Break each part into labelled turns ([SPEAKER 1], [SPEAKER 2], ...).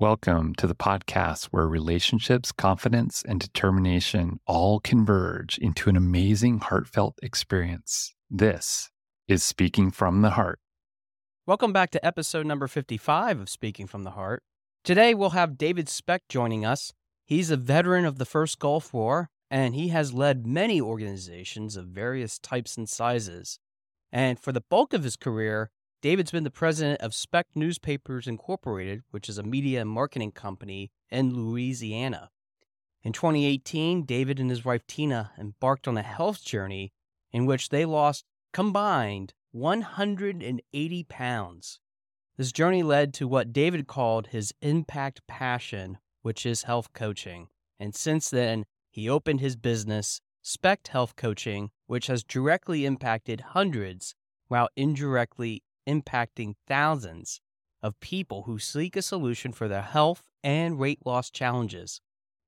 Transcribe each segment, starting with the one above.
[SPEAKER 1] Welcome to the podcast where relationships, confidence, and determination all converge into an amazing, heartfelt experience. This is Speaking from the Heart.
[SPEAKER 2] Welcome back to episode number 55 of Speaking from the Heart. Today we'll have David Specht joining us. He's a veteran of the first Gulf War, and he has led many organizations of various types and sizes. And for the bulk of his career, David's been the president of Specht Newspapers Incorporated, which is a media and marketing company in Louisiana. In 2018, David and his wife Tina embarked on a health journey in which they lost combined 180 pounds. This journey led to what David called his impact passion, which is health coaching. And since then, he opened his business, Specht Health Coaching, which has directly impacted hundreds while indirectly impacting thousands of people who seek a solution for their health and weight loss challenges.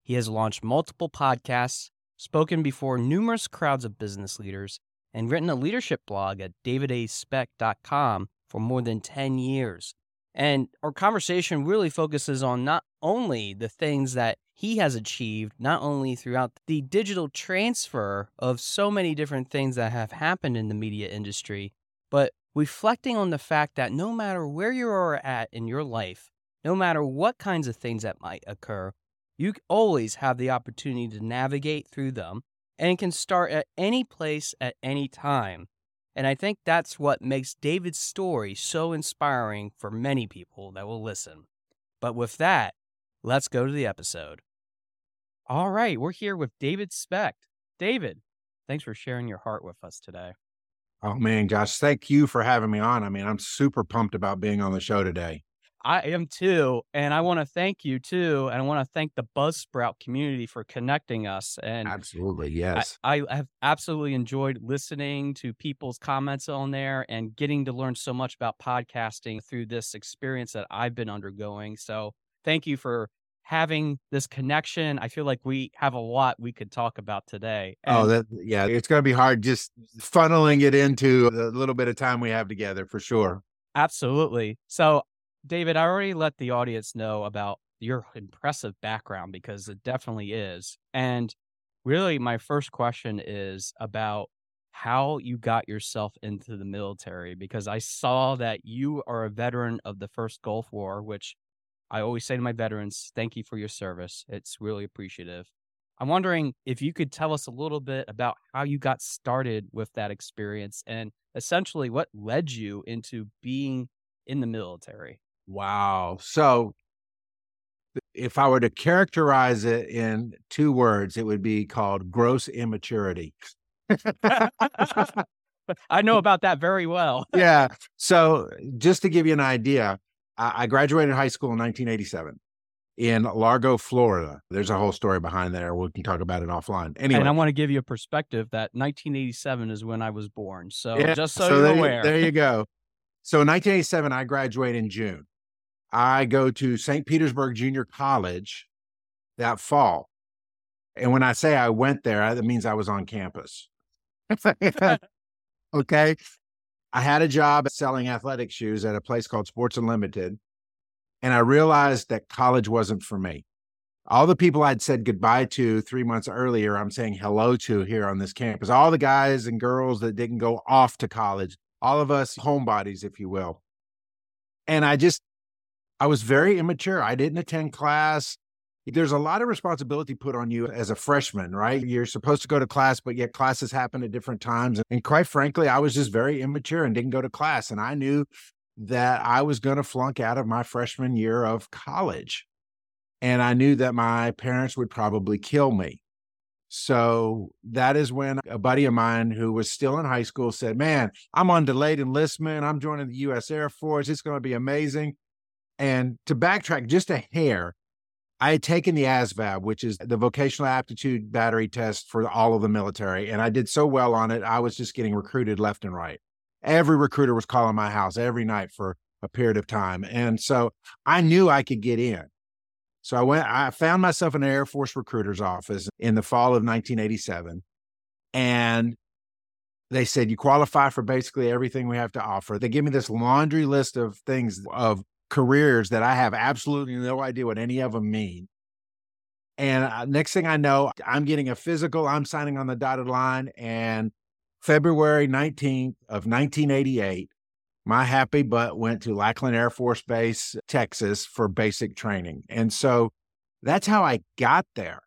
[SPEAKER 2] He has launched multiple podcasts, spoken before numerous crowds of business leaders, and written a leadership blog at davidaspecht.com for more than 10 years. And our conversation really focuses on not only the things that he has achieved, not only throughout the digital transfer of so many different things that have happened in the media industry, but reflecting on the fact that no matter where you are at in your life, no matter what kinds of things that might occur, you always have the opportunity to navigate through them and can start at any place at any time. And I think that's what makes David's story so inspiring for many people that will listen. But with that, let's go to the episode. All right, we're here with David Specht. David, thanks for sharing your heart with us today.
[SPEAKER 3] Oh man, Josh, thank you for having me on. I mean, I'm super pumped about being on the show today.
[SPEAKER 2] I am too. And I want to thank you too. And I want to thank the Buzzsprout community for connecting us. And
[SPEAKER 3] absolutely, yes.
[SPEAKER 2] I, I, have absolutely enjoyed listening to people's comments on there and getting to learn so much about podcasting through this experience that I've been undergoing. So thank you for having this connection. I feel like we have a lot we could talk about today.
[SPEAKER 3] Oh, and oh, that yeah, it's going to be hard just funneling it into the little bit of time we have together for sure.
[SPEAKER 2] Absolutely. So, David, I already let the audience know about your impressive background because it definitely is. And really my first question is about how you got yourself into the military because I saw that you are a veteran of the first Gulf War, which I always say to my veterans, thank you for your service. It's really appreciative. I'm wondering if you could tell us a little bit about how you got started with that experience and essentially what led you into being in the military.
[SPEAKER 3] Wow. So, if I were to characterize it in two words, it would be called gross immaturity.
[SPEAKER 2] I know about that very well.
[SPEAKER 3] yeah. So, just to give you an idea, I graduated high school in 1987 in Largo, Florida. There's a whole story behind there. We can talk about it offline. Anyway,
[SPEAKER 2] and I want to give you a perspective that 1987 is when I was born. So yeah, just so, so you're
[SPEAKER 3] there,
[SPEAKER 2] aware.
[SPEAKER 3] There you go. So in 1987, I graduate in June. I go to St. Petersburg Junior College that fall. And when I say I went there, that means I was on campus. okay. I had a job selling athletic shoes at a place called Sports Unlimited. And I realized that college wasn't for me. All the people I'd said goodbye to three months earlier, I'm saying hello to here on this campus. All the guys and girls that didn't go off to college, all of us homebodies, if you will. And I just, I was very immature. I didn't attend class there's a lot of responsibility put on you as a freshman, right? You're supposed to go to class, but yet classes happen at different times. And quite frankly, I was just very immature and didn't go to class. And I knew that I was going to flunk out of my freshman year of college. And I knew that my parents would probably kill me. So that is when a buddy of mine who was still in high school said, Man, I'm on delayed enlistment. I'm joining the US Air Force. It's going to be amazing. And to backtrack just a hair, I had taken the ASVAB, which is the vocational aptitude battery test for all of the military, and I did so well on it. I was just getting recruited left and right. Every recruiter was calling my house every night for a period of time. And so I knew I could get in. So I went, I found myself in an Air Force recruiter's office in the fall of 1987. And they said, You qualify for basically everything we have to offer. They give me this laundry list of things of careers that I have absolutely no idea what any of them mean. And uh, next thing I know, I'm getting a physical, I'm signing on the dotted line. And February 19th of 1988, my happy butt went to Lackland Air Force Base, Texas for basic training. And so that's how I got there.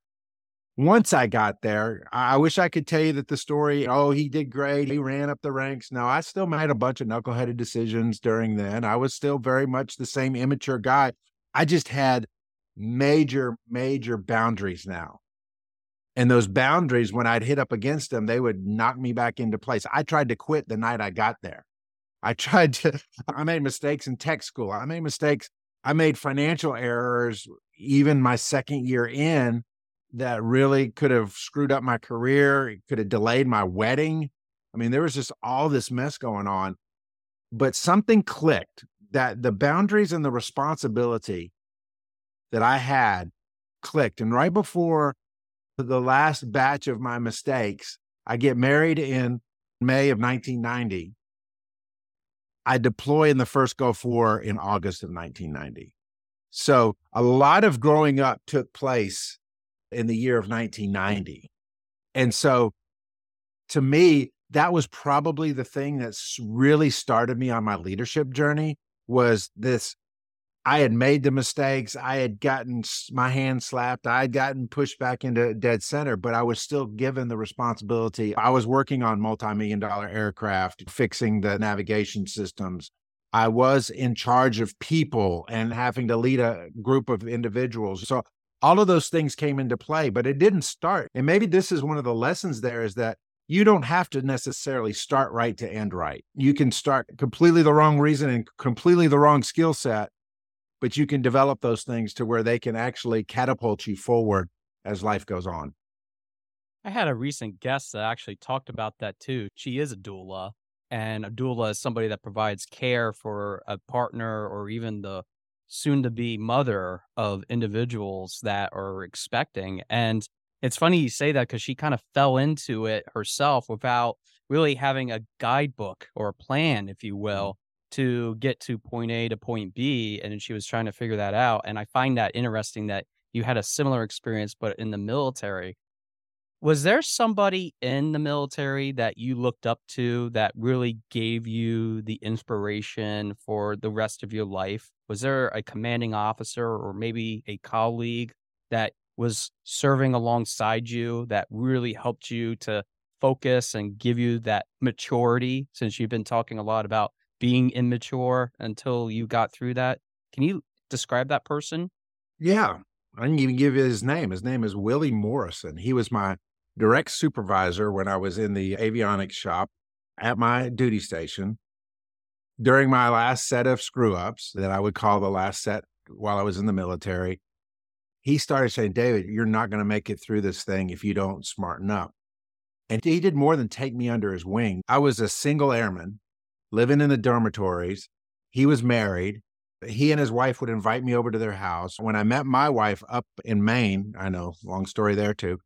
[SPEAKER 3] Once I got there, I wish I could tell you that the story, oh, he did great. He ran up the ranks. No, I still made a bunch of knuckleheaded decisions during then. I was still very much the same immature guy. I just had major, major boundaries now. And those boundaries, when I'd hit up against them, they would knock me back into place. I tried to quit the night I got there. I tried to, I made mistakes in tech school. I made mistakes. I made financial errors even my second year in that really could have screwed up my career. It could have delayed my wedding. I mean, there was just all this mess going on. But something clicked that the boundaries and the responsibility that I had clicked. And right before the last batch of my mistakes, I get married in May of 1990. I deploy in the first Gulf War in August of 1990. So a lot of growing up took place in the year of 1990. And so to me, that was probably the thing that's really started me on my leadership journey was this I had made the mistakes. I had gotten my hand slapped. I had gotten pushed back into dead center, but I was still given the responsibility. I was working on multi million dollar aircraft, fixing the navigation systems. I was in charge of people and having to lead a group of individuals. So all of those things came into play, but it didn't start. And maybe this is one of the lessons there is that you don't have to necessarily start right to end right. You can start completely the wrong reason and completely the wrong skill set but you can develop those things to where they can actually catapult you forward as life goes on.
[SPEAKER 2] I had a recent guest that actually talked about that too. She is a doula, and a doula is somebody that provides care for a partner or even the soon to be mother of individuals that are expecting. And it's funny you say that because she kind of fell into it herself without really having a guidebook or a plan, if you mm. will, to get to point A to point B. And she was trying to figure that out. And I find that interesting that you had a similar experience, but in the military. Was there somebody in the military that you looked up to that really gave you the inspiration for the rest of your life? Was there a commanding officer or maybe a colleague that was serving alongside you that really helped you to focus and give you that maturity since you've been talking a lot about being immature until you got through that. Can you describe that person?
[SPEAKER 3] Yeah. I can even give you his name. His name is Willie Morrison. He was my direct supervisor when I was in the avionics shop at my duty station. During my last set of screw ups that I would call the last set while I was in the military, he started saying, David, you're not going to make it through this thing if you don't smarten up. And he did more than take me under his wing. I was a single airman living in the dormitories. He was married. He and his wife would invite me over to their house. When I met my wife up in Maine, I know, long story there too,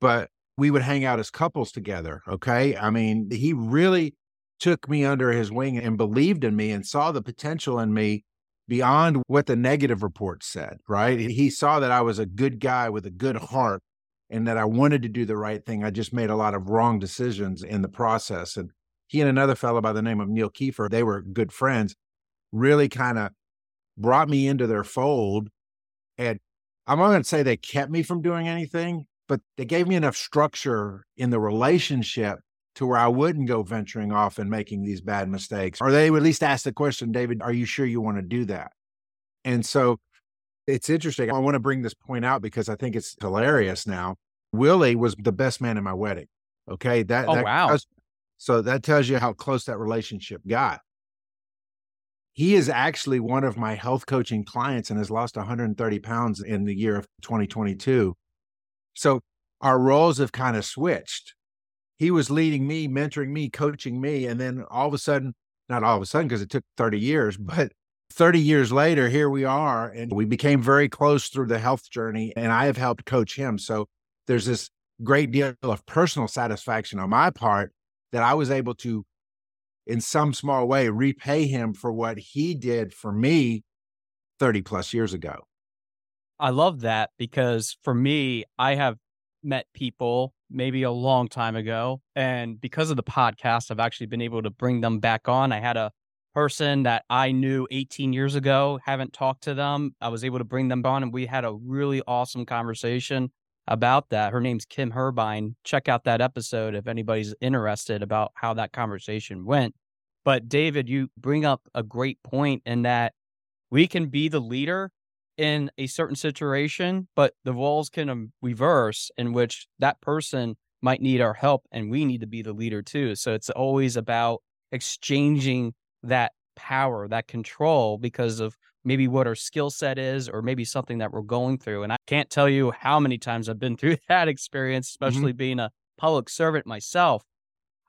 [SPEAKER 3] but we would hang out as couples together. Okay. I mean, he really took me under his wing and believed in me and saw the potential in me beyond what the negative reports said, right? He saw that I was a good guy with a good heart and that I wanted to do the right thing. I just made a lot of wrong decisions in the process. And he and another fellow by the name of Neil Kiefer, they were good friends, really kind of brought me into their fold. And I'm not going to say they kept me from doing anything, but they gave me enough structure in the relationship to where I wouldn't go venturing off and making these bad mistakes. Or they would at least ask the question, David, are you sure you want to do that? And so it's interesting. I want to bring this point out because I think it's hilarious now. Willie was the best man in my wedding. Okay. That,
[SPEAKER 2] oh,
[SPEAKER 3] that
[SPEAKER 2] wow.
[SPEAKER 3] So that tells you how close that relationship got. He is actually one of my health coaching clients and has lost 130 pounds in the year of 2022. So our roles have kind of switched. He was leading me, mentoring me, coaching me. And then all of a sudden, not all of a sudden, because it took 30 years, but 30 years later, here we are. And we became very close through the health journey. And I have helped coach him. So there's this great deal of personal satisfaction on my part that I was able to, in some small way, repay him for what he did for me 30 plus years ago.
[SPEAKER 2] I love that because for me, I have met people maybe a long time ago. And because of the podcast, I've actually been able to bring them back on. I had a person that I knew 18 years ago, haven't talked to them. I was able to bring them on and we had a really awesome conversation about that. Her name's Kim Herbine. Check out that episode if anybody's interested about how that conversation went. But David, you bring up a great point in that we can be the leader in a certain situation, but the roles can um, reverse in which that person might need our help and we need to be the leader too. So it's always about exchanging that power, that control because of maybe what our skill set is or maybe something that we're going through. And I can't tell you how many times I've been through that experience, mm-hmm. especially mm-hmm. being a public servant myself.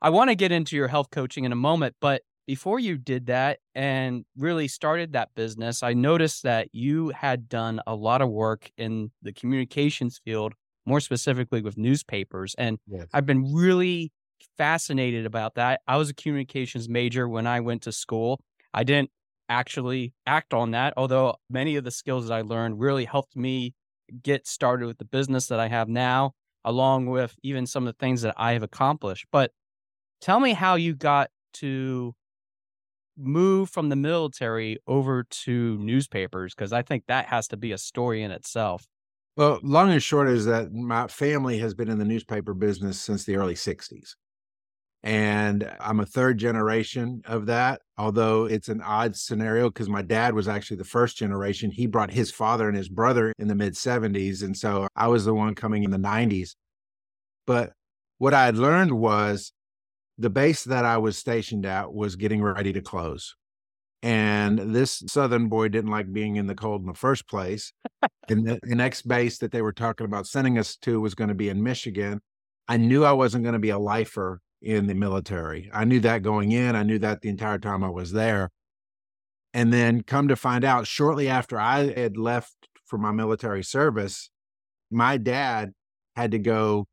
[SPEAKER 2] I want to get into your health coaching in a moment, but before you did that and really started that business, I noticed that you had done a lot of work in the communications field, more specifically with newspapers. And yes. I've been really fascinated about that. I was a communications major when I went to school. I didn't actually act on that, although many of the skills that I learned really helped me get started with the business that I have now, along with even some of the things that I have accomplished. But tell me how you got to move from the military over to newspapers because I think that has to be a story in itself.
[SPEAKER 3] Well, long and short is that my family has been in the newspaper business since the early 60s. And I'm a third generation of that, although it's an odd scenario because my dad was actually the first generation. He brought his father and his brother in the mid 70s. And so I was the one coming in the 90s. But what I had learned was the base that I was stationed at was getting ready to close. And this Southern boy didn't like being in the cold in the first place. and the, the next base that they were talking about sending us to was going to be in Michigan. I knew I wasn't going to be a lifer in the military. I knew that going in. I knew that the entire time I was there. And then come to find out, shortly after I had left for my military service, my dad had to go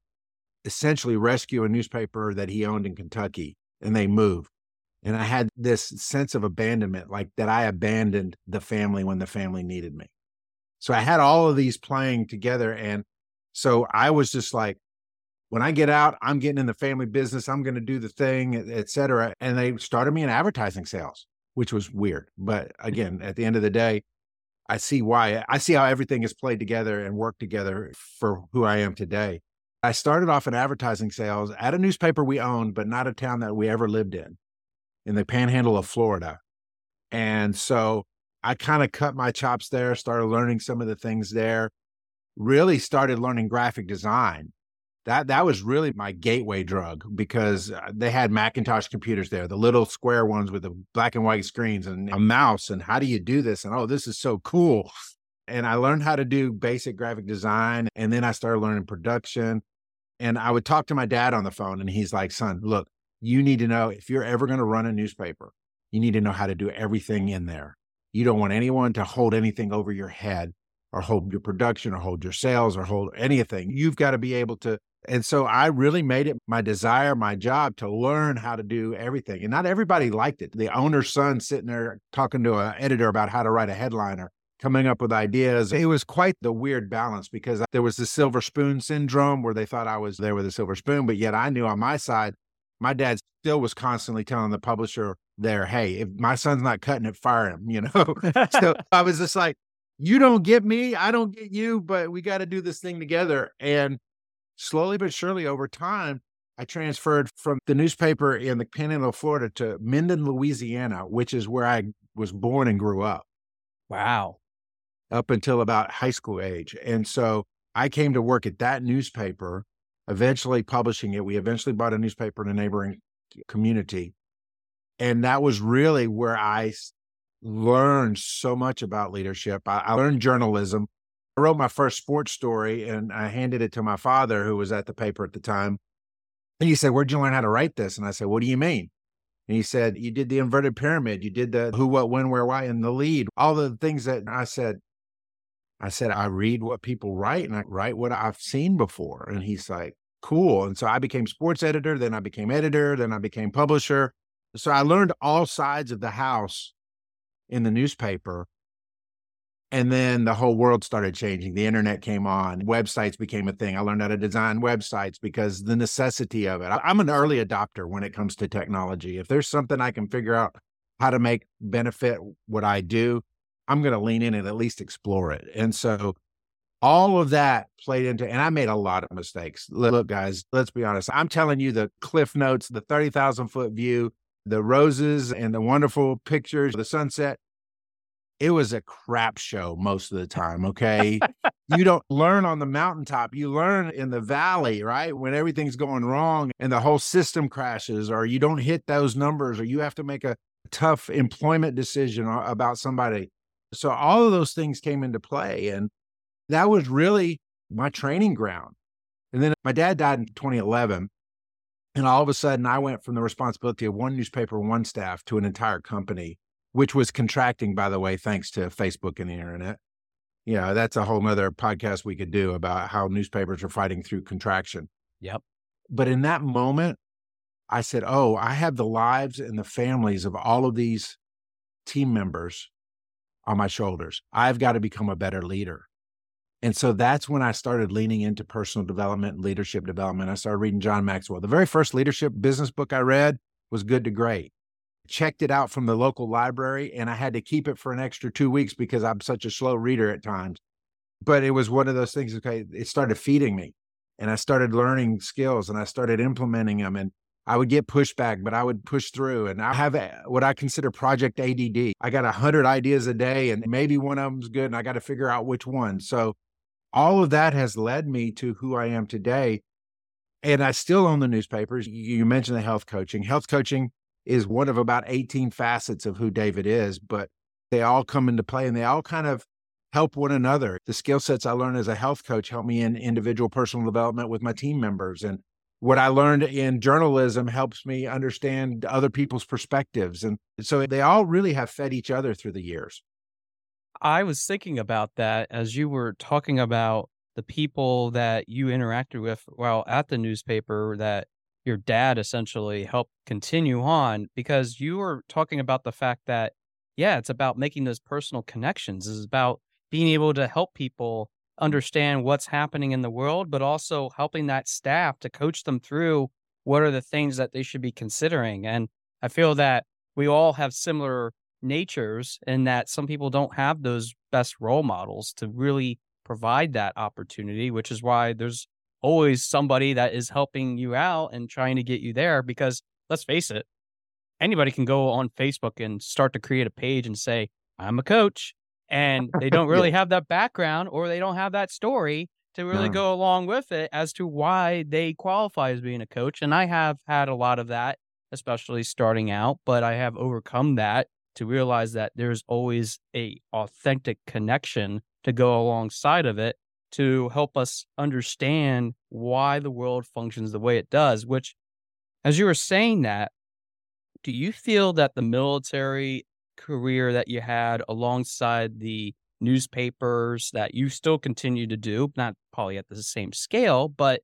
[SPEAKER 3] essentially rescue a newspaper that he owned in Kentucky and they moved. And I had this sense of abandonment, like that I abandoned the family when the family needed me. So I had all of these playing together. And so I was just like, when I get out, I'm getting in the family business. I'm going to do the thing, et cetera. And they started me in advertising sales, which was weird. But mm. again, at the end of the day, I see why. I see how everything is played together and worked together for who I am today. I started off in advertising sales at a newspaper we owned, but not a town that we ever lived in, in the panhandle of Florida. And so I kind of cut my chops there, started learning some of the things there, really started learning graphic design. That that was really my gateway drug because uh, they had Macintosh computers there, the little square ones with the black and white screens and a mouse. And how do you do this? And oh, this is so cool. And I learned how to do basic graphic design. And then I started learning production. And I would talk to my dad on the phone, and he's like, son, look, you need to know if you're ever going to run a newspaper, you need to know how to do everything in there. You don't want anyone to hold anything over your head or hold your production or hold your sales or hold anything. You've got to be able to. And so I really made it my desire, my job to learn how to do everything. And not everybody liked it. The owner's son sitting there talking to an editor about how to write a headliner coming up with ideas. It was quite the weird balance because there was the silver spoon syndrome where they thought I was there with a silver spoon, but yet I knew on my side, my dad still was constantly telling the publisher there, hey, if my son's not cutting it, fire him, you know? so I was just like, you don't get me, I don't get you, but we got to do this thing together. And slowly but surely over time, I transferred from the newspaper in the panhandle of Florida to Minden, Louisiana, which is where I was born and grew up.
[SPEAKER 2] Wow
[SPEAKER 3] up until about high school age. And so I came to work at that newspaper, eventually publishing it. We eventually bought a newspaper in a neighboring community. And that was really where I learned so much about leadership. I, I learned journalism. I wrote my first sports story and I handed it to my father, who was at the paper at the time. And he said, Where'd you learn how to write this? And I said, What do you mean? And he said, You did the inverted pyramid, you did the who, what, when, where, why, and the lead, all the things that I said, I said, I read what people write and I write what I've seen before. And he's like, cool. And so I became sports editor, then I became editor, then I became publisher. So I learned all sides of the house in the newspaper. And then the whole world started changing. The internet came on, websites became a thing. I learned how to design websites because the necessity of it. I'm an early adopter when it comes to technology. If there's something I can figure out how to make benefit what I do, I'm going to lean in and at least explore it. And so all of that played into, and I made a lot of mistakes. Look, guys, let's be honest. I'm telling you the cliff notes, the 30,000 foot view, the roses and the wonderful pictures, the sunset it was a crap show most of the time. Okay. you don't learn on the mountaintop, you learn in the valley, right? When everything's going wrong and the whole system crashes, or you don't hit those numbers, or you have to make a tough employment decision about somebody. So all of those things came into play. And that was really my training ground. And then my dad died in 2011. And all of a sudden, I went from the responsibility of one newspaper, one staff to an entire company which was contracting, by the way, thanks to Facebook and the internet. Yeah, that's a whole nother podcast we could do about how newspapers are fighting through contraction.
[SPEAKER 2] Yep.
[SPEAKER 3] But in that moment, I said, Oh, I have the lives and the families of all of these team members on my shoulders. I've got to become a better leader. And so that's when I started leaning into personal development and leadership development. I started reading John Maxwell. The very first leadership business book I read was Good to Great checked it out from the local library and I had to keep it for an extra two weeks because I'm such a slow reader at times. But it was one of those things, okay, it started feeding me and I started learning skills and I started implementing them and I would get pushback, but I would push through. And I have what I consider project ADD. I got a hundred ideas a day and maybe one of them's good and I got to figure out which one. So all of that has led me to who I am today. And I still own the newspapers. You mentioned the health coaching. Health coaching is one of about 18 facets of who David is, but they all come into play and they all kind of help one another. The skill sets I learned as a health coach help me in individual personal development with my team members. And what I learned in journalism helps me understand other people's perspectives. And so they all really have fed each other through the years.
[SPEAKER 2] I was thinking about that as you were talking about the people that you interacted with while at the newspaper that your dad essentially helped continue on because you were talking about the fact that yeah it's about making those personal connections it's about being able to help people understand what's happening in the world but also helping that staff to coach them through what are the things that they should be considering and i feel that we all have similar natures in that some people don't have those best role models to really provide that opportunity which is why there's always somebody that is helping you out and trying to get you there because let's face it, anybody can go on Facebook and start to create a page and say, I'm a coach. And they don't really yeah. have that background or they don't have that story to really no. go along with it as to why they qualify as being a coach. And I have had a lot of that, especially starting out, but I have overcome that to realize that there's always a authentic connection to go alongside of it to help us understand why the world functions the way it does. Which, as you were saying that, do you feel that the military career that you had alongside the newspapers that you still continue to do, not probably at the same scale, but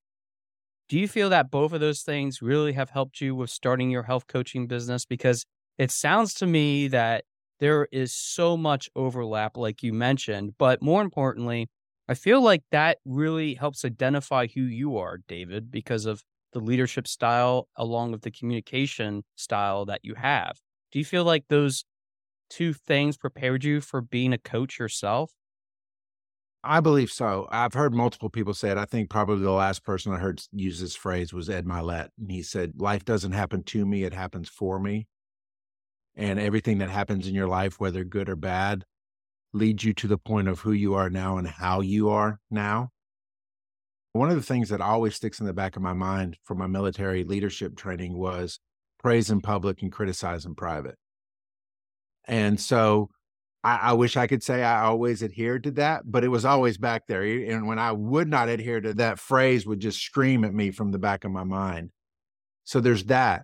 [SPEAKER 2] do you feel that both of those things really have helped you with starting your health coaching business? Because it sounds to me that there is so much overlap, like you mentioned, but more importantly, I feel like that really helps identify who you are, David, because of the leadership style along with the communication style that you have. Do you feel like those two things prepared you for being a coach yourself?
[SPEAKER 3] I believe so. I've heard multiple people say it. I think probably the last person I heard use this phrase was Ed Mylett. And he said, Life doesn't happen to me, it happens for me. And everything that happens in your life, whether good or bad, leads you to the point of who you are now and how you are now. One of the things that always sticks in the back of my mind from my military leadership training was praise in public and criticize in private. And so I, I, wish I could say I always adhered to that, but it was always back there. And when I would not adhere to that phrase would just scream at me from the back of my mind. So there's that.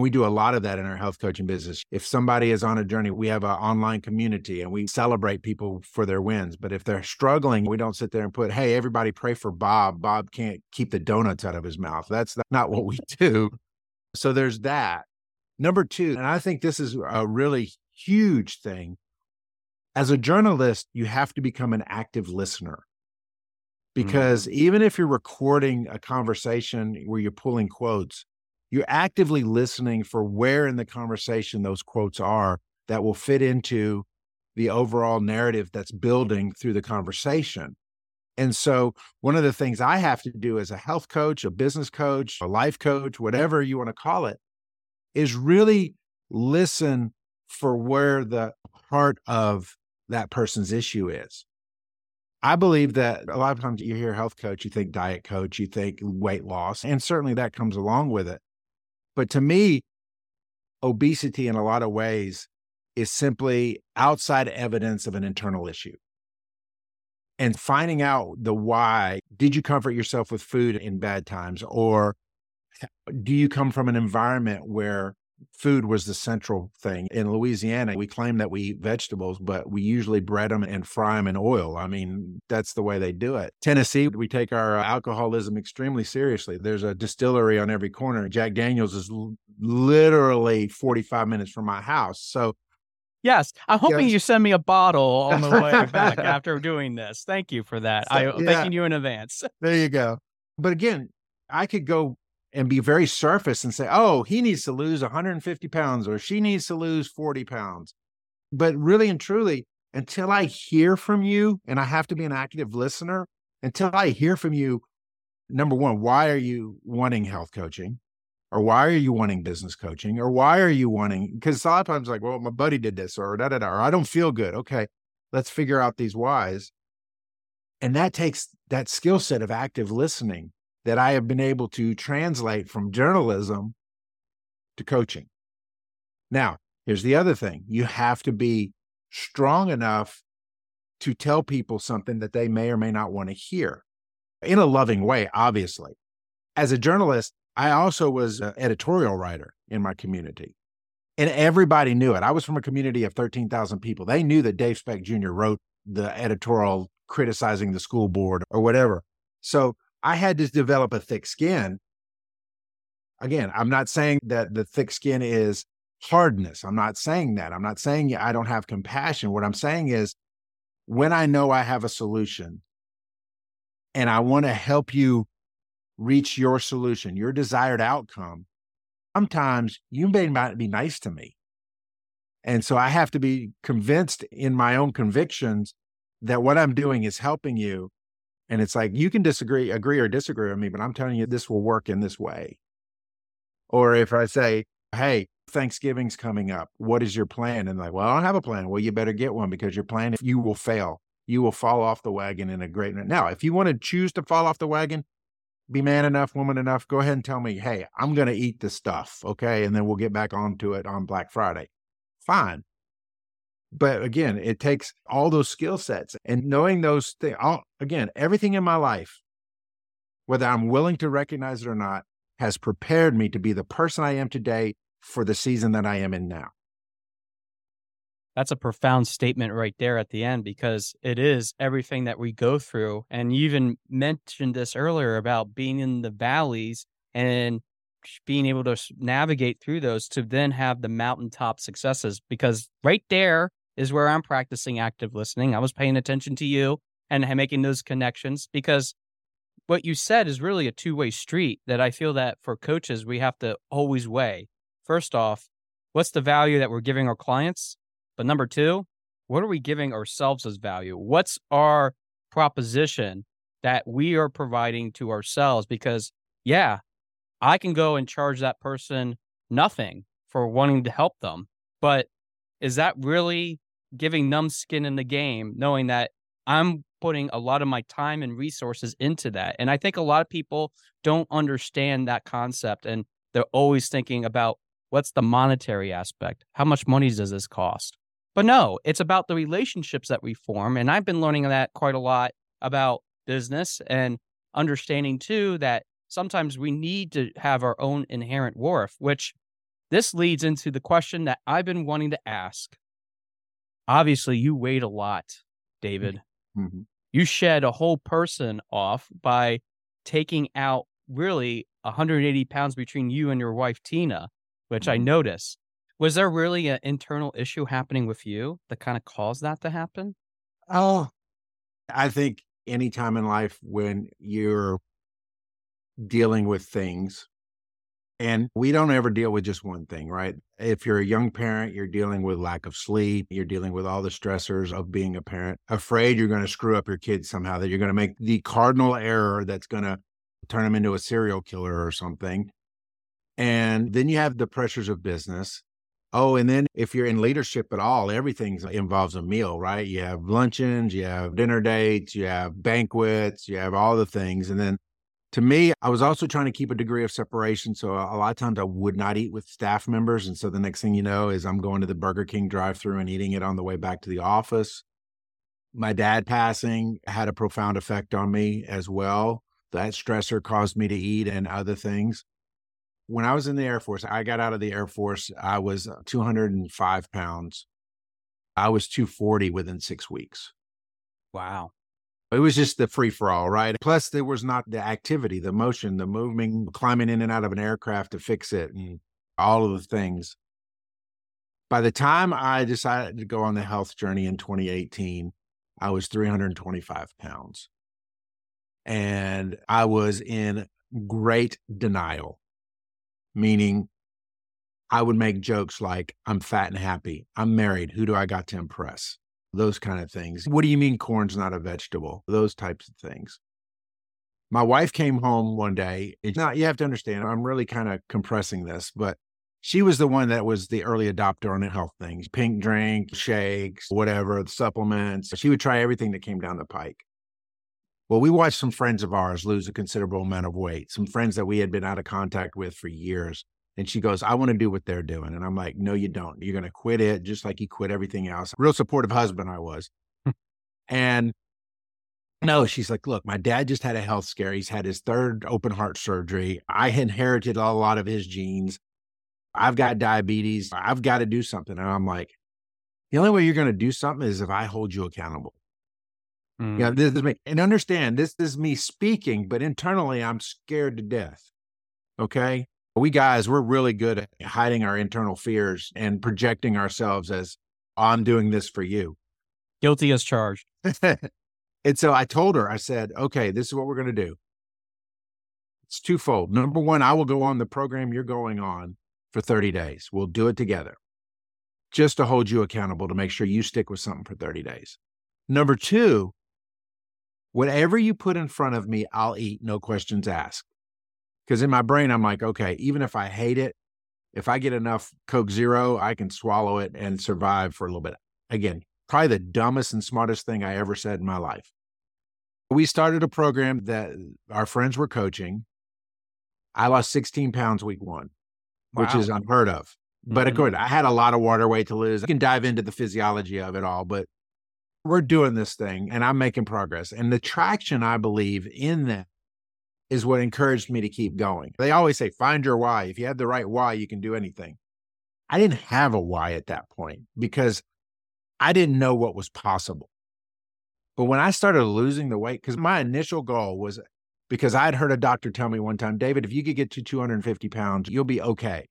[SPEAKER 3] We do a lot of that in our health coaching business. If somebody is on a journey, we have an online community and we celebrate people for their wins. But if they're struggling, we don't sit there and put, hey, everybody pray for Bob. Bob can't keep the donuts out of his mouth. That's not what we do. So there's that. Number two, and I think this is a really huge thing. As a journalist, you have to become an active listener because mm-hmm. even if you're recording a conversation where you're pulling quotes, you're actively listening for where in the conversation those quotes are that will fit into the overall narrative that's building through the conversation. And so, one of the things I have to do as a health coach, a business coach, a life coach, whatever you want to call it, is really listen for where the heart of that person's issue is. I believe that a lot of times you hear health coach, you think diet coach, you think weight loss, and certainly that comes along with it. But to me, obesity in a lot of ways is simply outside evidence of an internal issue. And finding out the why did you comfort yourself with food in bad times? Or do you come from an environment where food was the central thing. In Louisiana, we claim that we eat vegetables, but we usually bread them and fry them in oil. I mean, that's the way they do it. Tennessee, we take our uh, alcoholism extremely seriously. There's a distillery on every corner. Jack Daniels is l- literally 45 minutes from my house. So,
[SPEAKER 2] Yes, I'm hoping yes. you send me a bottle on the way back after doing this. Thank you for that. So, I yeah. thanking you in advance.
[SPEAKER 3] There you go. But again, I could go and be very surface and say, oh, he needs to lose 150 pounds or she needs to lose 40 pounds. But really and truly, until I hear from you, and I have to be an active listener, until I hear from you, number one, why are you wanting health coaching? Or why are you wanting business coaching? Or why are you wanting? Because a lot of times, like, well, my buddy did this, or da da da, or I don't feel good. Okay, let's figure out these whys. And that takes that skill set of active listening that I have been able to translate from journalism to coaching. Now, here's the other thing you have to be strong enough to tell people something that they may or may not want to hear in a loving way, obviously. As a journalist, I also was an editorial writer in my community. And everybody knew it. I was from a community of 13,000 people. They knew that Dave Specht Jr. wrote the editorial criticizing the school board or whatever. So I had to develop a thick skin. Again, I'm not saying that the thick skin is hardness. I'm not saying that. I'm not saying I don't have compassion. What I'm saying is when I know I have a solution and I want to help you reach your solution, your desired outcome, sometimes you may not be nice to me. And so I have to be convinced in my own convictions that what I'm doing is helping you and it's like, you can disagree, agree or disagree with me, but I'm telling you, this will work in this way. Or if I say, hey, Thanksgiving's coming up. What is your plan? And like, well, I don't have a plan. Well, you better get one because your plan, if you will fail, you will fall off the wagon in a great. Now, if you want to choose to fall off the wagon, be man enough, woman enough, go ahead and tell me, hey, I'm going to eat the stuff. Okay. And then we'll get back onto it on Black Friday. Fine. But again, it takes all those skill sets and knowing those things. All, Again, everything in my life, whether I'm willing to recognize it or not, has prepared me to be the person I am today for the season that I am in now.
[SPEAKER 2] That's a profound statement right there at the end because it is everything that we go through. And you even mentioned this earlier about being in the valleys and being able to navigate through those to then have the mountaintop successes because right there is where I'm practicing active listening. I was paying attention to you and making those connections because what you said is really a two way street that I feel that for coaches, we have to always weigh. First off, what's the value that we're giving our clients? But number two, what are we giving ourselves as value? What's our proposition that we are providing to ourselves? Because, yeah, I can go and charge that person nothing for wanting to help them. But is that really giving numbskin in the game, knowing that I'm putting a lot of my time and resources into that. And I think a lot of people don't understand that concept and they're always thinking about what's the monetary aspect? How much money does this cost? But no, it's about the relationships that we form. And I've been learning that quite a lot about business and understanding too that sometimes we need to have our own inherent worth, which this leads into the question that I've been wanting to ask obviously you weighed a lot, David. Mm-hmm. You shed a whole person off by taking out really 180 pounds between you and your wife, Tina, which mm-hmm. I notice. Was there really an internal issue happening with you that kind of caused that to happen?
[SPEAKER 3] Oh, I think any time in life when you're dealing with things, and we don't ever deal with just one thing, right? If you're a young parent, you're dealing with lack of sleep, you're dealing with all the stressors of being a parent, afraid you're going to screw up your kids somehow, that you're going to make the cardinal error that's going to turn them into a serial killer or something. And then you have the pressures of business. Oh, and then if you're in leadership at all, everything uh, involves a meal, right? You have luncheons, you have dinner dates, you have banquets, you have all the things. And then to me, I was also trying to keep a degree of separation. So a lot of times I would not eat with staff members. And so the next thing you know is I'm going to the Burger King drive through and eating it on the way back to the office. My dad passing had a profound effect on me as well. That stressor caused me to eat and other things when I was in the Air Force, I got out of the Air Force, I was uh, 205 pounds. I was 240 within six weeks.
[SPEAKER 2] Wow.
[SPEAKER 3] It was just the free for all, right? Plus, there was not the activity, the motion, the moving, climbing in and out of an aircraft to fix it, and all of the things. By the time I decided to go on the health journey in 2018, I was 325 pounds. And I was in great denial meaning I would make jokes like, I'm fat and happy. I'm married. Who do I got to impress? Those kind of things. What do you mean corn's not a vegetable? Those types of things. My wife came home one day. Now, you have to understand, I'm really kind of compressing this, but she was the one that was the early adopter on the health things pink drink, shakes, whatever, supplements. She would try everything that came down the pike. Well, we watched some friends of ours lose a considerable amount of weight, some friends that we had been out of contact with for years. And she goes, I want to do what they're doing. And I'm like, no, you don't. You're going to quit it just like you quit everything else. Real supportive husband I was. and no, she's like, look, my dad just had a health scare. He's had his third open heart surgery. I inherited a lot of his genes. I've got diabetes. I've got to do something. And I'm like, the only way you're going to do something is if I hold you accountable. Mm. Yeah, this is me. And understand, this is me speaking, but internally, I'm scared to death. Okay. We guys, we're really good at hiding our internal fears and projecting ourselves as, I'm doing this for you.
[SPEAKER 2] Guilty as charged.
[SPEAKER 3] and so I told her, I said, okay, this is what we're going to do. It's twofold. Number one, I will go on the program you're going on for 30 days. We'll do it together just to hold you accountable to make sure you stick with something for 30 days. Number two, whatever you put in front of me, I'll eat, no questions asked. Because in my brain, I'm like, okay, even if I hate it, if I get enough Coke Zero, I can swallow it and survive for a little bit. Again, probably the dumbest and smartest thing I ever said in my life. We started a program that our friends were coaching. I lost 16 pounds week one, wow. which is unheard of. But mm-hmm. of course, I had a lot of water weight to lose. I can dive into the physiology of it all, but we're doing this thing and I'm making progress. And the traction I believe in that is what encouraged me to keep going. They always say, find your why. If you have the right why, you can do anything. I didn't have a why at that point because I didn't know what was possible. But when I started losing the weight, because my initial goal was because I'd heard a doctor tell me one time, David, if you could get to 250 pounds, you'll be okay.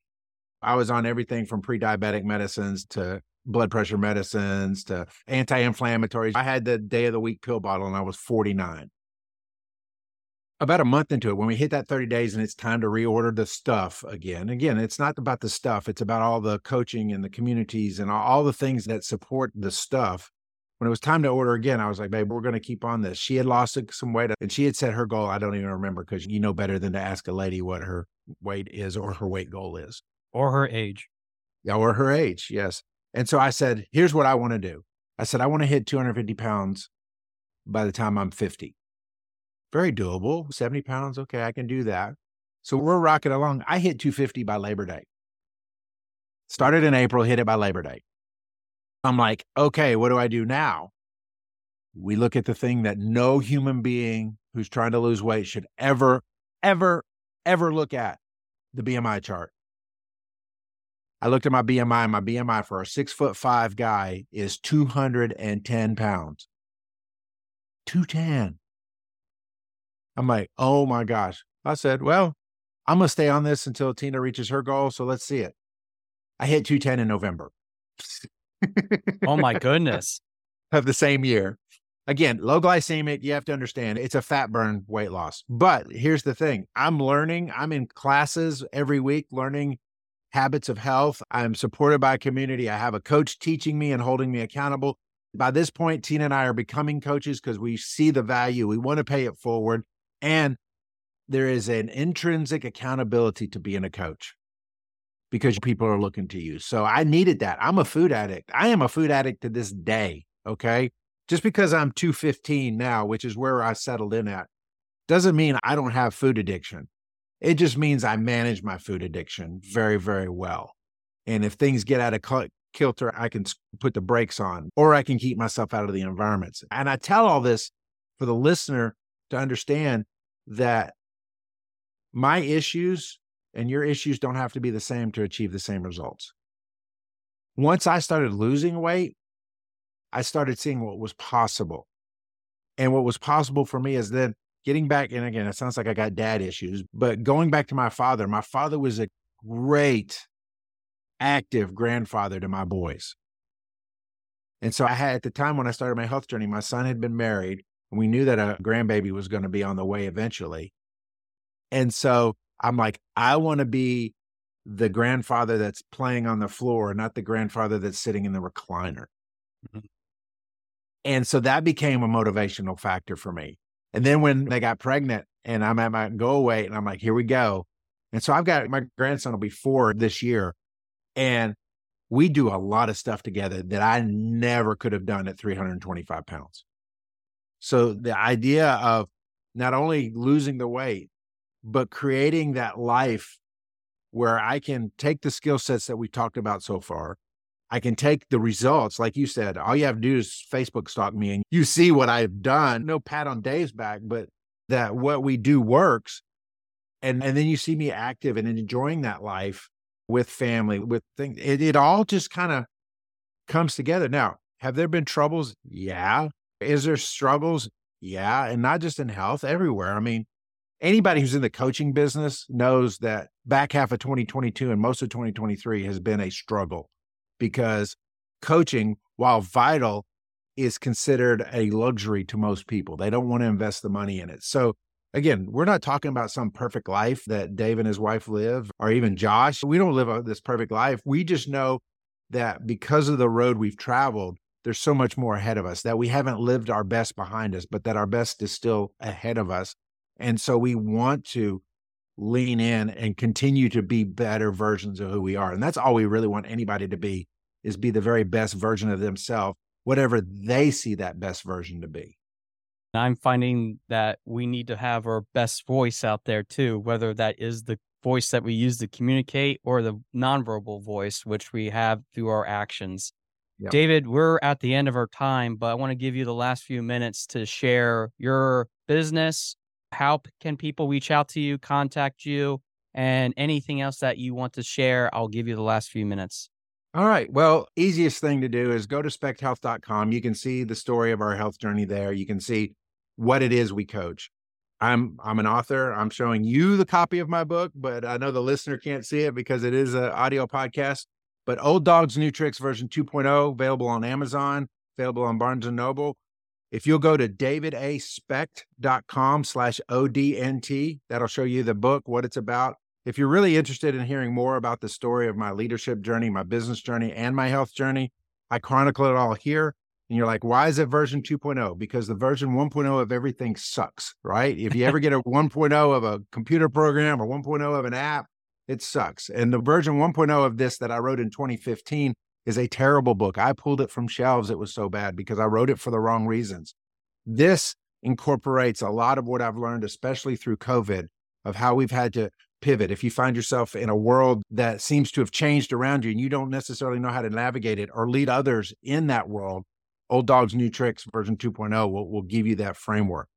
[SPEAKER 3] I was on everything from pre diabetic medicines to blood pressure medicines to anti-inflammatories. I had the day of the week pill bottle and I was 49. About a month into it, when we hit that 30 days and it's time to reorder the stuff again, again, it's not about the stuff, it's about all the coaching and the communities and all the things that support the stuff. When it was time to order again, I was like, babe, we're going to keep on this. She had lost some weight and she had set her goal. I don't even remember because you know better than to ask a lady what her weight is or her weight goal is.
[SPEAKER 2] Or her age.
[SPEAKER 3] Yeah, or her age. Yes. And so I said, here's what I want to do. I said, I want to hit 250 pounds by the time I'm 50. Very doable. 70 pounds. Okay, I can do that. So we're rocking along. I hit 250 by Labor Day. Started in April, hit it by Labor Day. I'm like, okay, what do I do now? We look at the thing that no human being who's trying to lose weight should ever, ever, ever look at the BMI chart. I looked at my BMI. And my BMI for a six foot five guy is 210 pounds. 210. I'm like, oh my gosh. I said, well, I'm going to stay on this until Tina reaches her goal. So let's see it. I hit 210 in November.
[SPEAKER 2] oh my goodness.
[SPEAKER 3] of the same year. Again, low glycemic, you have to understand it's a fat burn weight loss. But here's the thing I'm learning, I'm in classes every week learning habits of health. I'm supported by a community. I have a coach teaching me and holding me accountable. By this point, Tina and I are becoming coaches because we see the value. We want to pay it forward. And there is an intrinsic accountability to being a coach because people are looking to you. So I needed that. I'm a food addict. I am a food addict to this day. Okay. Just because I'm 215 now, which is where I settled in at, doesn't mean I don't have food addiction. It just means I manage my food addiction very, very well. And if things get out of kilter, I can put the brakes on or I can keep myself out of the environments. And I tell all this for the listener to understand that my issues and your issues don't have to be the same to achieve the same results. Once I started losing weight, I started seeing what was possible. And what was possible for me is then getting back, and again, it sounds like I got dad issues, but going back to my father, my father was a great, active grandfather to my boys. And so I had, at the time when I started my health journey, my son had been married, we knew that a grandbaby was going to be on the way eventually. And so I'm like, I want to be the grandfather that's playing on the floor, not the grandfather that's sitting in the recliner. Mm-hmm. And so that became a motivational factor for me. And then when they got pregnant and I'm at my go away and I'm like, here we go. And so I've got my grandson will be four this year. And we do a lot of stuff together that I never could have done at 325 pounds. So the idea of not only losing the weight, but creating that life where I can take the skill sets that we talked about so far. I can take the results, like you said, all you have to do is Facebook stalk me and you see what I've done. No pat on Dave's back, but that what we do works. And, and then you see me active and enjoying that life with family, with things. It, it all just kind of comes together. Now, have there been troubles? Yeah. Is there struggles? Yeah. And not just in health, everywhere. I mean, anybody who's in the coaching business knows that back half of 2022 and most of 2023 has been a struggle because coaching, while vital, is considered a luxury to most people. They don't want to invest the money in it. So, again, we're not talking about some perfect life that Dave and his wife live, or even Josh. We don't live this perfect life. We just know that because of the road we've traveled, there's so much more ahead of us, that we haven't lived our best behind us, but that our best is still ahead of us. And so we want to lean in and continue to be better versions of who we are. And that's all we really want anybody to be is be the very best version of themselves, whatever they see that best version to be.
[SPEAKER 2] I'm finding that we need to have our best voice out there too, whether that is the voice that we use to communicate or the nonverbal voice, which we have through our actions. Yep. David, we're at the end of our time, but I want to give you the last few minutes to share your business, how can people reach out to you, contact you, and anything else that you want to share? I'll give you the last few minutes.
[SPEAKER 3] All right. Well, easiest thing to do is go to spechthealth.com. You can see the story of our health journey there. You can see what it is we coach. I'm I'm an author. I'm showing you the copy of my book, but I know the listener can't see it because it is an audio podcast. But Old Dogs New Tricks version 2.0 available on Amazon, available on Barnes and Noble. If you'll go to davidaspecht.com slash ODNT, that'll show you the book, what it's about. If you're really interested in hearing more about the story of my leadership journey, my business journey, and my health journey, I chronicle it all here. And you're like, why is it version 2.0? Because the version 1.0 of everything sucks, right? If you ever get a 1.0 of a computer program or 1.0 of an app, it sucks. And the version 1.0 of this that I wrote in 2015 is a terrible book. I pulled it from shelves. It was so bad because I wrote it for the wrong reasons. This incorporates a lot of what I've learned, especially through COVID, of how we've had to pivot. If you find yourself in a world that seems to have changed around you and you don't necessarily know how to navigate it or lead others in that world, Old Dogs New Tricks version 2.0 will, will give you that framework.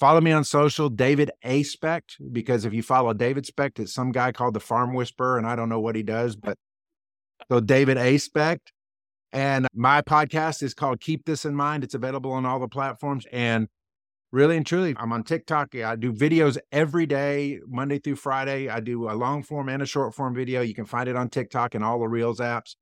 [SPEAKER 3] Follow me on social, David A. Specht, because if you follow David Specht, it's some guy called the Farm Whisperer, and I don't know what he does, but so David A. Specht. And my podcast is called Keep This in Mind. It's available on all the platforms. And really and truly, I'm on TikTok. I do videos every day, Monday through Friday. I do a long form and a short form video. You can find it on TikTok and all the Reels apps.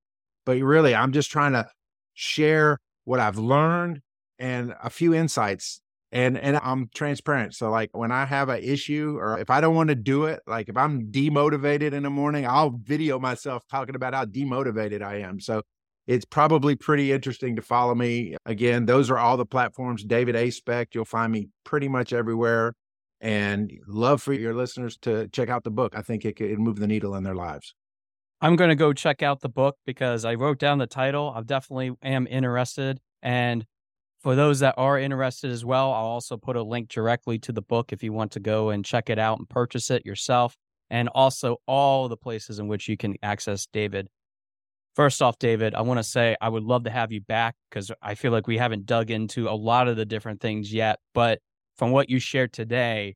[SPEAKER 3] But really, I'm just trying to share what I've learned and a few insights. And and I'm transparent. So like when I have an issue or if I don't want to do it, like if I'm demotivated in the morning, I'll video myself talking about how demotivated I am. So it's probably pretty interesting to follow me. Again, those are all the platforms. David A. You'll find me pretty much everywhere. And love for your listeners to check out the book. I think it could move the needle in their lives.
[SPEAKER 2] I'm going to go check out the book because I wrote down the title. I definitely am interested. And for those that are interested as well, I'll also put a link directly to the book if you want to go and check it out and purchase it yourself. And also all the places in which you can access David First off, David, I want to say I would love to have you back because I feel like we haven't dug into a lot of the different things yet. But from what you shared today,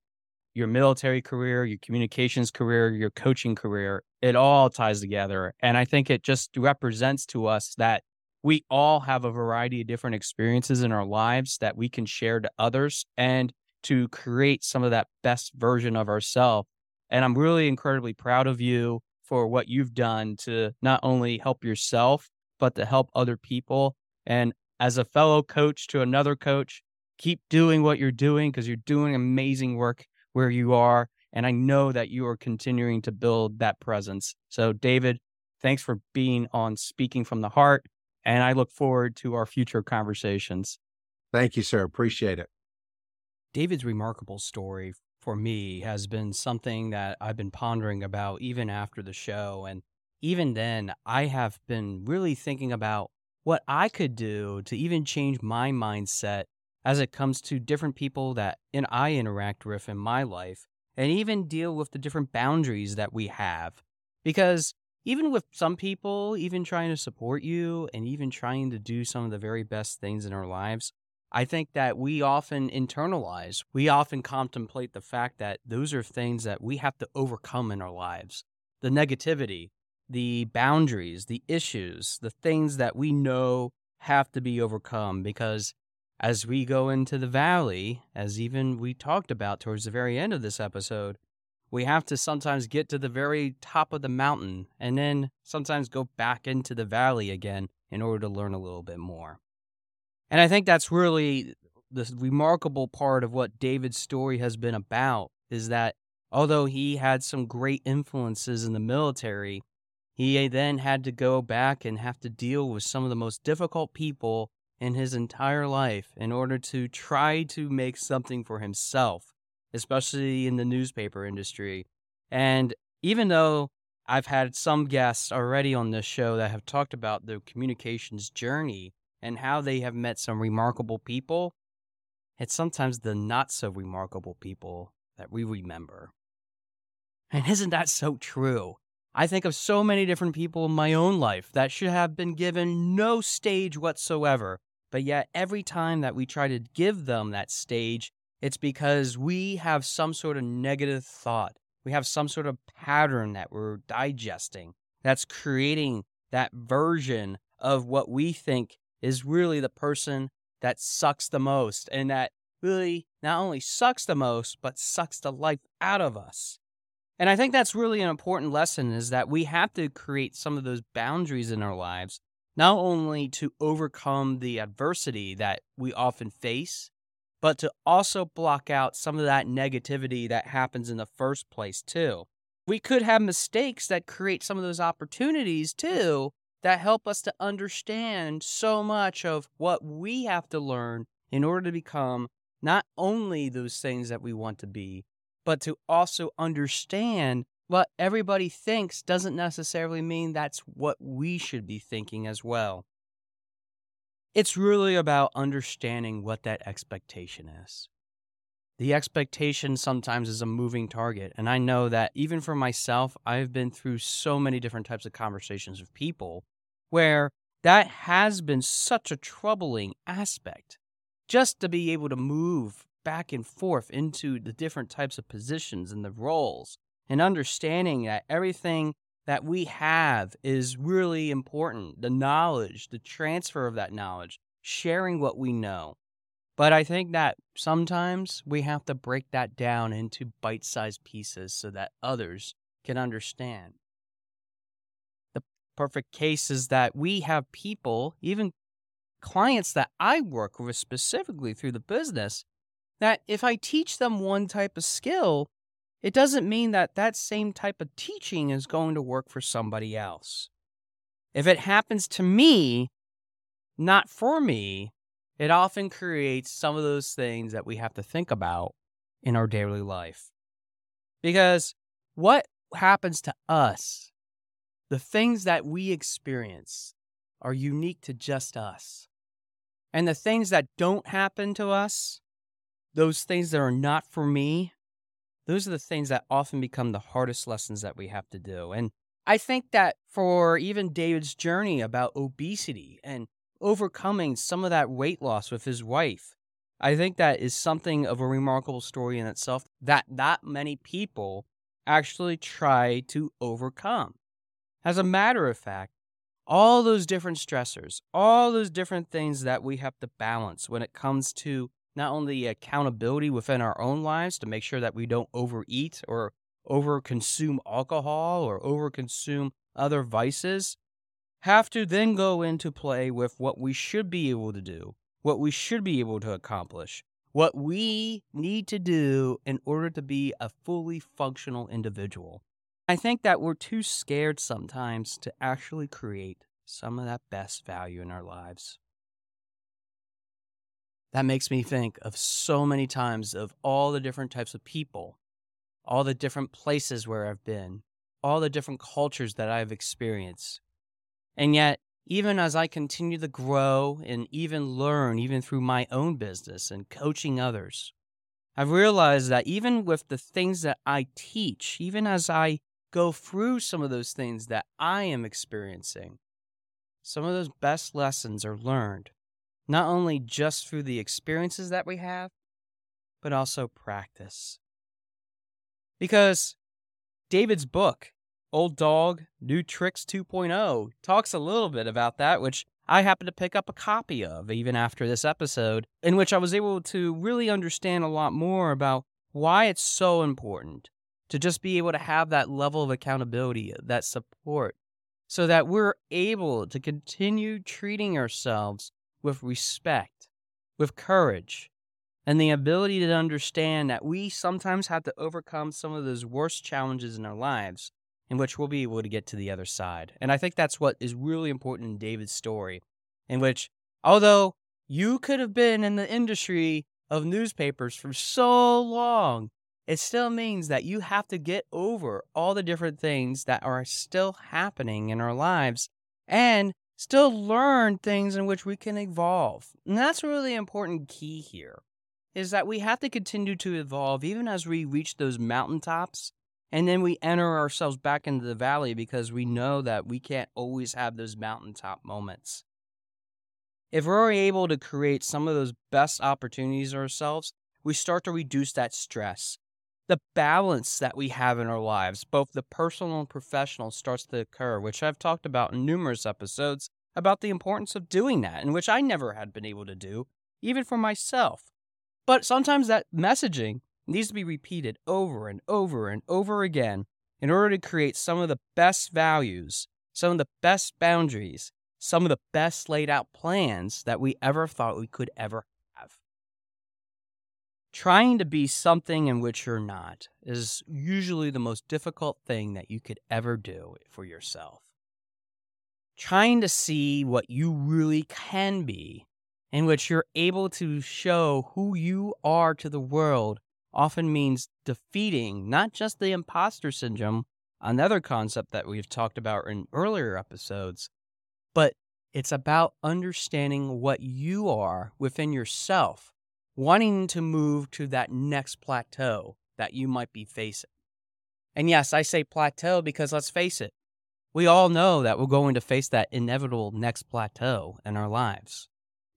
[SPEAKER 2] your military career, your communications career, your coaching career, it all ties together. And I think it just represents to us that we all have a variety of different experiences in our lives that we can share to others and to create some of that best version of ourselves. And I'm really incredibly proud of you for what you've done to not only help yourself, but to help other people. And as a fellow coach to another coach, keep doing what you're doing because you're doing amazing work where you are. And I know that you are continuing to build that presence. So, David, thanks for being on Speaking from the Heart. And I look forward to our future conversations.
[SPEAKER 3] Thank you, sir. Appreciate it.
[SPEAKER 2] David's remarkable story for me has been something that I've been pondering about even after the show. And even then, I have been really thinking about what I could do to even change my mindset as it comes to different people that and I interact with in my life and even deal with the different boundaries that we have. Because even with some people, even trying to support you and even trying to do some of the very best things in our lives, I think that we often internalize, we often contemplate the fact that those are things that we have to overcome in our lives. The negativity, the boundaries, the issues, the things that we know have to be overcome because as we go into the valley, as even we talked about towards the very end of this episode, we have to sometimes get to the very top of the mountain and then sometimes go back into the valley again in order to learn a little bit more. And I think that's really the remarkable part of what David's story has been about is that although he had some great influences in the military, he then had to go back and have to deal with some of the most difficult people in his entire life in order to try to make something for himself, especially in the newspaper industry. And even though I've had some guests already on this show that have talked about the communications journey, and how they have met some remarkable people, it's sometimes the not so remarkable people that we remember. And isn't that so true? I think of so many different people in my own life that should have been given no stage whatsoever, but yet every time that we try to give them that stage, it's because we have some sort of negative thought. We have some sort of pattern that we're digesting that's creating that version of what we think is really the person that sucks the most and that really not only sucks the most, but sucks the life out of us. And I think that's really an important lesson is that we have to create some of those boundaries in our lives, not only to overcome the adversity that we often face, but to also block out some of that negativity that happens in the first place, too. We could have mistakes that create some of those opportunities, too, that help us to understand so much of what we have to learn in order to become not only those things that we want to be, but to also understand what everybody thinks doesn't necessarily mean that's what we should be thinking as well. It's really about understanding what that expectation is. The expectation sometimes is a moving target. And I know that even for myself, I've been through so many different types of conversations with people where that has been such a troubling aspect. Just to be able to move back and forth into the different types of positions and the roles, and understanding that everything that we have is really important the knowledge, the transfer of that knowledge, sharing what we know. But I think that sometimes we have to break that down into bite sized pieces so that others can understand. The perfect case is that we have people, even clients that I work with specifically through the business, that if I teach them one type of skill, it doesn't mean that that same type of teaching is going to work for somebody else. If it happens to me, not for me, it often creates some of those things that we have to think about in our daily life. Because what happens to us, the things that we experience, are unique to just us. And the things that don't happen to us, those things that are not for me, those are the things that often become the hardest lessons that we have to do. And I think that for even David's journey about obesity and overcoming some of that weight loss with his wife, I think that is something of a remarkable story in itself that not many people actually try to overcome. As a matter of fact, all those different stressors, all those different things that we have to balance when it comes to not only accountability within our own lives to make sure that we don't overeat or overconsume alcohol or overconsume other vices, have to then go into play with what we should be able to do, what we should be able to accomplish, what we need to do in order to be a fully functional individual. I think that we're too scared sometimes to actually create some of that best value in our lives. That makes me think of so many times of all the different types of people, all the different places where I've been, all the different cultures that I've experienced. And yet, even as I continue to grow and even learn, even through my own business and coaching others, I've realized that even with the things that I teach, even as I go through some of those things that I am experiencing, some of those best lessons are learned not only just through the experiences that we have, but also practice. Because David's book, Old Dog, New Tricks 2.0, talks a little bit about that, which I happen to pick up a copy of even after this episode, in which I was able to really understand a lot more about why it's so important to just be able to have that level of accountability, that support, so that we're able to continue treating ourselves with respect, with courage, and the ability to understand that we sometimes have to overcome some of those worst challenges in our lives in which we'll be able to get to the other side. And I think that's what is really important in David's story, in which, although you could have been in the industry of newspapers for so long, it still means that you have to get over all the different things that are still happening in our lives and still learn things in which we can evolve. And that's a really important key here is that we have to continue to evolve even as we reach those mountaintops and then we enter ourselves back into the valley because we know that we can't always have those mountaintop moments. If we're able to create some of those best opportunities ourselves, we start to reduce that stress the balance that we have in our lives, both the personal and professional, starts to occur, which I've talked about in numerous episodes about the importance of doing that, and which I never had been able to do, even for myself. But sometimes that messaging needs to be repeated over and over and over again in order to create some of the best values, some of the best boundaries, some of the best laid out plans that we ever thought we could ever Trying to be something in which you're not is usually the most difficult thing that you could ever do for yourself. Trying to see what you really can be, in which you're able to show who you are to the world, often means defeating not just the imposter syndrome, another concept that we've talked about in earlier episodes, but it's about understanding what you are within yourself wanting to move to that next plateau that you might be facing. And yes, I say plateau because let's face it, we all know that we're going to face that inevitable next plateau in our lives.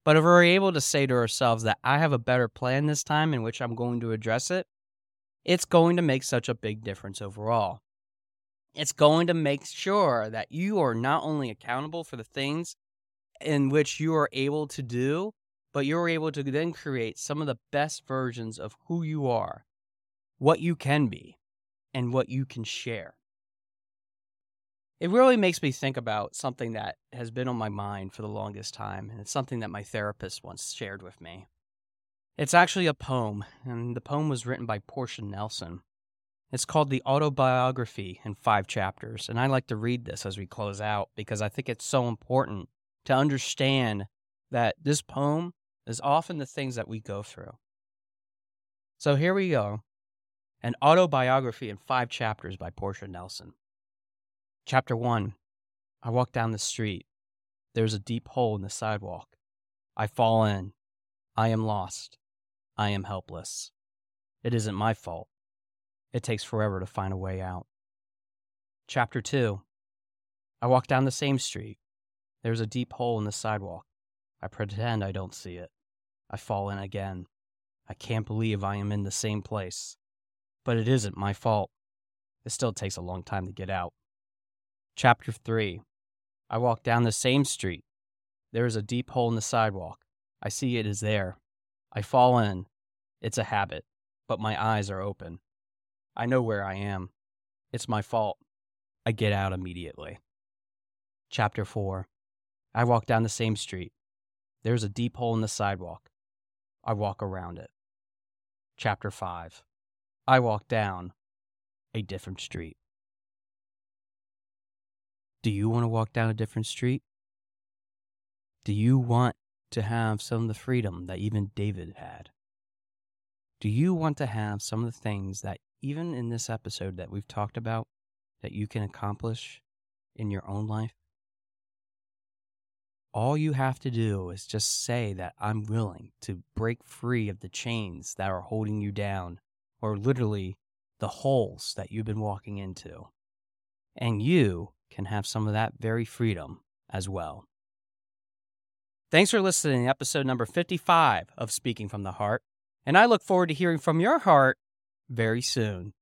[SPEAKER 2] But if we're able to say to ourselves that I have a better plan this time in which I'm going to address it, it's going to make such a big difference overall. It's going to make sure that you are not only accountable for the things in which you are able to do, but you're able to then create some of the best versions of who you are, what you can be, and what you can share. It really makes me think about something that has been on my mind for the longest time, and it's something that my therapist once shared with me. It's actually a poem, and the poem was written by Portia Nelson. It's called The Autobiography in Five Chapters, and I like to read this as we close out because I think it's so important to understand that this poem is often the things that we go through. So here we go an autobiography in five chapters by Portia Nelson. Chapter 1 I walk down the street. There's a deep hole in the sidewalk. I fall in. I am lost. I am helpless. It isn't my fault. It takes forever to find a way out. Chapter 2 I walk down the same street. There's a deep hole in the sidewalk. I pretend I don't see it. I fall in again. I can't believe I am in the same place. But it isn't my fault. It still takes a long time to get out. Chapter 3 I walk down the same street. There is a deep hole in the sidewalk. I see it is there. I fall in. It's a habit, but my eyes are open. I know where I am. It's my fault. I get out immediately. Chapter 4 I walk down the same street. There's a deep hole in the sidewalk. I walk around it. Chapter 5 I walk down a different street. Do you want to walk down a different street? Do you want to have some of the freedom that even David had? Do you want to have some of the things that, even in this episode that we've talked about, that you can accomplish in your own life? All you have to do is just say that I'm willing to break free of the chains that are holding you down, or literally the holes that you've been walking into. And you can have some of that very freedom as well. Thanks for listening to episode number 55 of Speaking from the Heart, and I look forward to hearing from your heart very soon.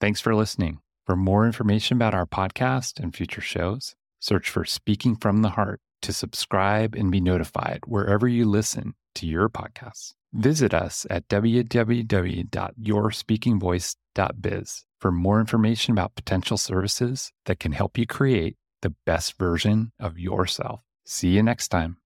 [SPEAKER 1] Thanks for listening. For more information about our podcast and future shows, search for Speaking from the Heart to subscribe and be notified wherever you listen to your podcasts. Visit us at www.yourspeakingvoice.biz for more information about potential services that can help you create the best version of yourself. See you next time.